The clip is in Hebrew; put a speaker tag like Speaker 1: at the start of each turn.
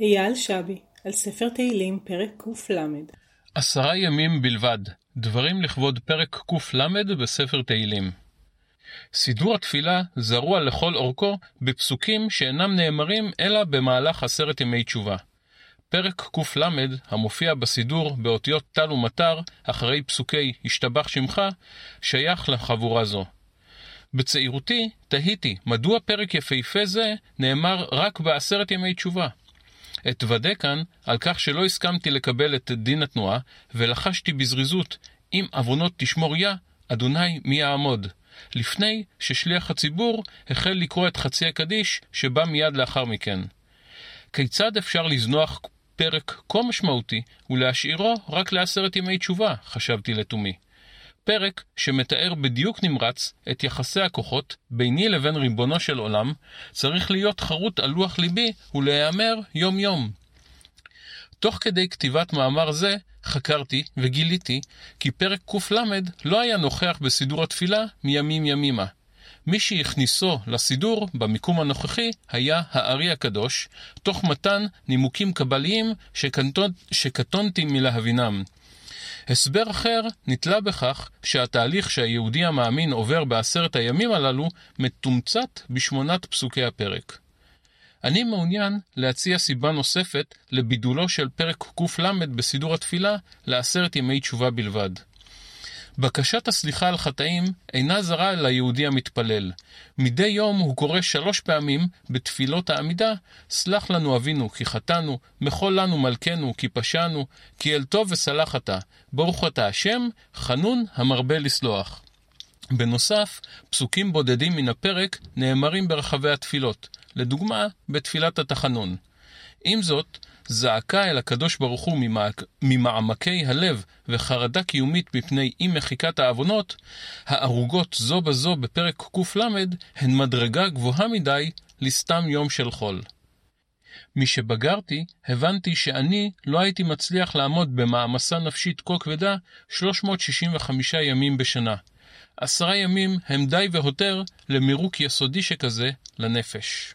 Speaker 1: אייל שבי, על ספר תהילים, פרק קל.
Speaker 2: עשרה ימים בלבד, דברים לכבוד פרק קל בספר תהילים. סידור התפילה זרוע לכל אורכו בפסוקים שאינם נאמרים אלא במהלך עשרת ימי תשובה. פרק קל, המופיע בסידור באותיות טל ומטר, אחרי פסוקי השתבח שמך, שייך לחבורה זו. בצעירותי תהיתי מדוע פרק יפהפה זה נאמר רק בעשרת ימי תשובה. אתוודה כאן על כך שלא הסכמתי לקבל את דין התנועה, ולחשתי בזריזות, אם עוונות תשמור יה, אדוני מי יעמוד. לפני ששליח הציבור החל לקרוא את חצי הקדיש שבא מיד לאחר מכן. כיצד אפשר לזנוח פרק כה משמעותי ולהשאירו רק לעשרת ימי תשובה, חשבתי לתומי. פרק שמתאר בדיוק נמרץ את יחסי הכוחות ביני לבין ריבונו של עולם, צריך להיות חרוט על לוח ליבי ולהיאמר יום-יום. תוך כדי כתיבת מאמר זה, חקרתי וגיליתי כי פרק קל לא היה נוכח בסידור התפילה מימים ימימה. מי שהכניסו לסידור במיקום הנוכחי היה הארי הקדוש, תוך מתן נימוקים קבליים שקטונתי מלהבינם. הסבר אחר נתלה בכך שהתהליך שהיהודי המאמין עובר בעשרת הימים הללו מתומצת בשמונת פסוקי הפרק. אני מעוניין להציע סיבה נוספת לבידולו של פרק קל בסידור התפילה לעשרת ימי תשובה בלבד. בקשת הסליחה על חטאים אינה זרה ליהודי המתפלל. מדי יום הוא קורא שלוש פעמים בתפילות העמידה, סלח לנו אבינו כי חטאנו, מחול לנו מלכנו כי פשענו, כי אל טוב וסלח אתה, ברוך אתה השם, חנון המרבה לסלוח. בנוסף, פסוקים בודדים מן הפרק נאמרים ברחבי התפילות, לדוגמה, בתפילת התחנון. עם זאת, זעקה אל הקדוש ברוך הוא ממעמקי הלב וחרדה קיומית מפני אי מחיקת העוונות, הערוגות זו בזו בפרק קל הן מדרגה גבוהה מדי לסתם יום של חול. משבגרתי, הבנתי שאני לא הייתי מצליח לעמוד במעמסה נפשית כה כבדה 365 ימים בשנה. עשרה ימים הם די והותר למירוק יסודי שכזה לנפש.